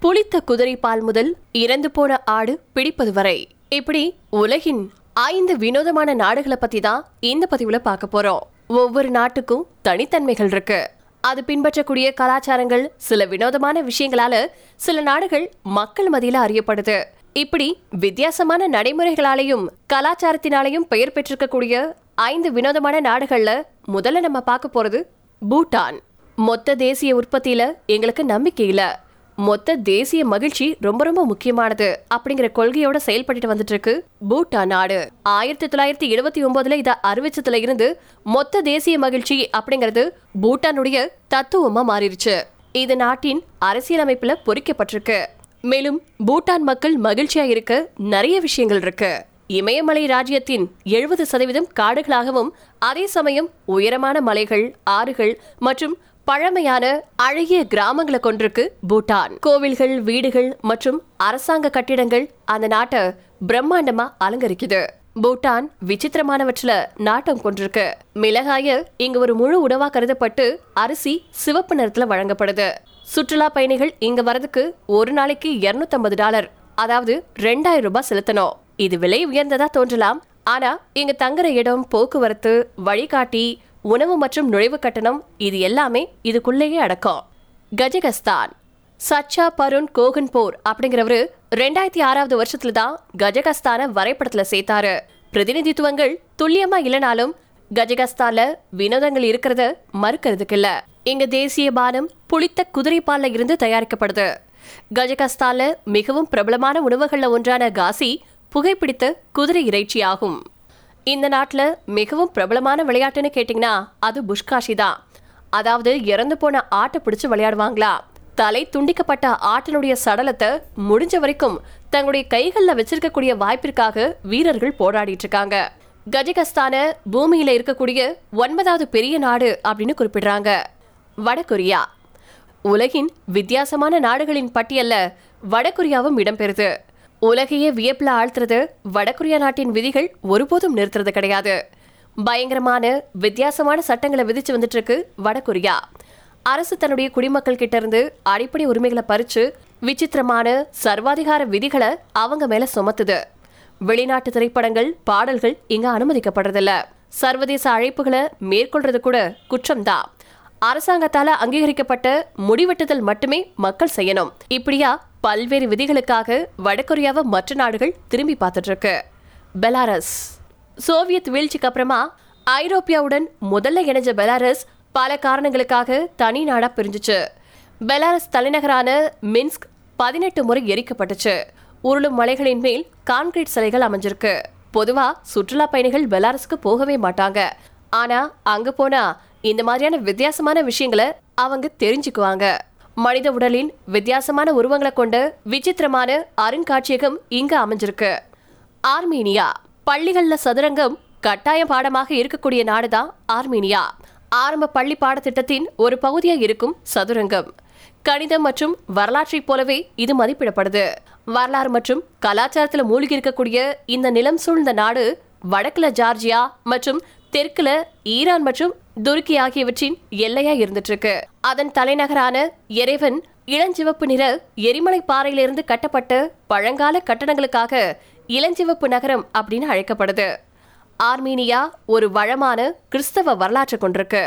புளித்த குதிரை பால் முதல் இறந்து போன ஆடு பிடிப்பது வரை. இப்படி உலகின் ஐந்து வினோதமான நாடுகளை பத்தி தான் இந்த பதிவுல பார்க்க போறோம். ஒவ்வொரு நாட்டுக்கும் தனித்தன்மைகள் இருக்கு. அது பின்பற்றக்கூடிய கலாச்சாரங்கள் சில வினோதமான விஷயங்களால சில நாடுகள் மக்கள் மத்தியில அறியப்படுது. இப்படி வித்தியாசமான நடைமுறைகளாலையும் கலாச்சாரத்தினாலையும் பெயர் பெற்றிருக்கக்கூடிய ஐந்து வினோதமான நாடுகள்ல முதல்ல நம்ம பார்க்க போறது பூட்டான். மொத்த தேசிய உற்பத்தியில எங்களுக்கு நம்பிக்கை இல்லை. மொத்த தேசிய மகிழ்ச்சி ரொம்ப ரொம்ப முக்கியமானது அப்படிங்கிற கொள்கையோட செயல்பட்டு வந்துட்டு இருக்கு பூட்டான் நாடு. ஆயிரத்தி தொள்ளாயிரத்தி எழுபத்தி ஒன்பதுல இதை அறிவிச்சதுல இருந்து மொத்த தேசிய மகிழ்ச்சி அப்படிங்கிறது பூட்டானுடைய தத்துவமா மாறிடுச்சு இது நாட்டின் அரசியலமைப்புல பொறிக்கப்பட்டிருக்கு. மேலும் பூட்டான் மக்கள் மகிழ்ச்சியா இருக்க நிறைய விஷயங்கள் இருக்கு. இமயமலை ராஜ்யத்தின் எழுபது சதவீதம் காடுகளாகவும் அதே சமயம் உயரமான மலைகள் ஆறுகள் மற்றும் பழமையான அழகிய கிராமங்களை கொண்டிருக்கு பூட்டான். கோவில்கள் வீடுகள் மற்றும் அரசாங்க கட்டிடங்கள் அந்த நாட்டை பிரம்மாண்டமா அலங்கரிக்குது. பூட்டான் விசித்திரமானவற்றில நாட்டம் கொண்டிருக்கு. மிளகாய இங்க ஒரு முழு உணவா கருதப்பட்டு அரிசி சிவப்பு நிறத்துல வழங்கப்படுது. சுற்றுலா பயணிகள் இங்க வரதுக்கு ஒரு நாளைக்கு 250 டாலர் அதாவது ரெண்டாயிரம் ரூபாய் செலுத்தணும். இது விலை உயர்ந்ததா தோன்றலாம். ஆனா இங்க தங்குற இடம் போக்குவரத்து வழிகாட்டி உணவு மற்றும் நுழைவு கட்டணம் இது எல்லாமே இதுக்குள்ளேயே அடக்கம். கஜகஸ்தான். சச்சா பருண் கோகன் போர் அப்படிங்கிறவரு ரெண்டாயிரத்தி ஆறாவது வருஷத்துல தான் கஜகஸ்தான வரைபடத்துல சேர்த்தாரு. பிரதிநிதித்துவங்கள் துல்லியமா இல்லைனாலும் கஜகஸ்தான்ல வினோதங்கள் இருக்கிறத மறுக்கிறதுக்கு இல்ல இங்க தேசிய பானம் புளித்த குதிரைப்பால்ல இருந்து தயாரிக்கப்படுது. கஜகஸ்தான்ல மிகவும் பிரபலமான உணவுகள்ல ஒன்றான காசி புகைப்பிடித்த குதிரை இறைச்சி ஆகும் இந்த நாட்டில் மிகவும் பிரபலமான விளையாட்டுன்னு கேட்டிங்கன்னா அது புஷ்காஷி தான் அதாவது இறந்து போன ஆட்டை பிடிச்சி விளையாடுவாங்களா? தலை துண்டிக்கப்பட்ட ஆட்டினுடைய சடலத்தை முடிஞ்ச வரைக்கும் தங்களுடைய கைகளில் வச்சிருக்கக்கூடிய வாய்ப்பிற்காக வீரர்கள் போராடிட்டு இருக்காங்க. கஜகஸ்தான பூமியில இருக்கக்கூடிய ஒன்பதாவது பெரிய நாடு அப்படின்னு குறிப்பிடுறாங்க. வடகொரியா உலகின் வித்தியாசமான நாடுகளின் பட்டியல்ல வடகொரியாவும் இடம்பெறுது உலகையே வியப்பில் ஆழ்த்துறது வடகொரியா நாட்டின் விதிகள் ஒருபோதும் நிறுத்துறது கிடையாது. பயங்கரமான வித்தியாசமான சட்டங்களை விதிச்சு வந்துட்டு இருக்கு வடகொரியா. அரசு தன்னுடைய குடிமக்கள் கிட்ட இருந்து அடிப்படை உரிமைகளை பறிச்சு விசித்திரமான சர்வாதிகார விதிகளை அவங்க மேல சுமத்துது. வெளிநாட்டு திரைப்படங்கள் பாடல்கள் இங்க அனுமதிக்கப்படுறதில்ல. சர்வதேச அழைப்புகளை மேற்கொள்றது கூட குற்றம்தான். அரசாங்கத்தால அங்கீகரிக்கப்பட்ட முடிவெட்டுதல் மட்டுமே மக்கள் செய்யணும். இப்படியா பல்வேறு விதிகளுக்காக வடகொரியாவை மற்ற நாடுகள் திரும்பி பார்த்துட்டு இருக்கு பெலாரஸ். சோவியத் வீழ்ச்சிக்கு அப்புறமா ஐரோப்பியாவுடன் முதல்ல இணைஞ்ச பெலாரஸ் பல காரணங்களுக்காக தனி நாடா பிரிஞ்சுச்சு. பெலாரஸ் தலைநகரான மின்ஸ்க் பதினெட்டு முறை எரிக்கப்பட்டுச்சு. உருளும் மலைகளின் மேல் கான்கிரீட் சிலைகள் அமைஞ்சிருக்கு. பொதுவா சுற்றுலா பயணிகள் பெலாரஸ்க்கு போகவே மாட்டாங்க. ஆனா அங்க போனா இந்த மாதிரியான வித்தியாசமான விஷயங்களை அவங்க தெரிஞ்சுக்குவாங்க. மனித உடலின் வித்தியாசமான உருவங்களை கொண்ட விசித்திரமான அருங்காட்சியகம் இங்கு அமைஞ்சிருக்கு. ஆர்மீனியா பள்ளிகளில் சதுரங்கம் கட்டாய பாடமாக இருக்கக்கூடிய நாடுதான் ஆர்மீனியா. ஆரம்ப பள்ளி பாடத்திட்டத்தின் ஒரு பகுதியாக இருக்கும் சதுரங்கம். கணிதம் மற்றும் வரலாற்றைப் போலவே இது மதிப்பிடப்படுது. வரலாறு மற்றும் கலாச்சாரத்தில் மூழ்கி இருக்கக்கூடிய இந்த நிலம் சூழ்ந்த நாடு வடக்குல ஜார்ஜியா மற்றும் தெற்குல ஈரான் மற்றும் துருக்கி ஆகியவற்றின் எல்லையா இருந்துட்டு இருக்கு அதன் தலைநகரான எரேவன் இளஞ்சிவப்பு நிற எரிமலை பாறையிலிருந்து கட்டப்பட்ட பழங்கால கட்டடங்களுக்காக இளஞ்சிவப்பு நகரம் அப்படின்னு அழைக்கப்படுது. ஆர்மீனியா ஒரு வளமான கிறிஸ்தவ வரலாற்று கொண்டிருக்கு.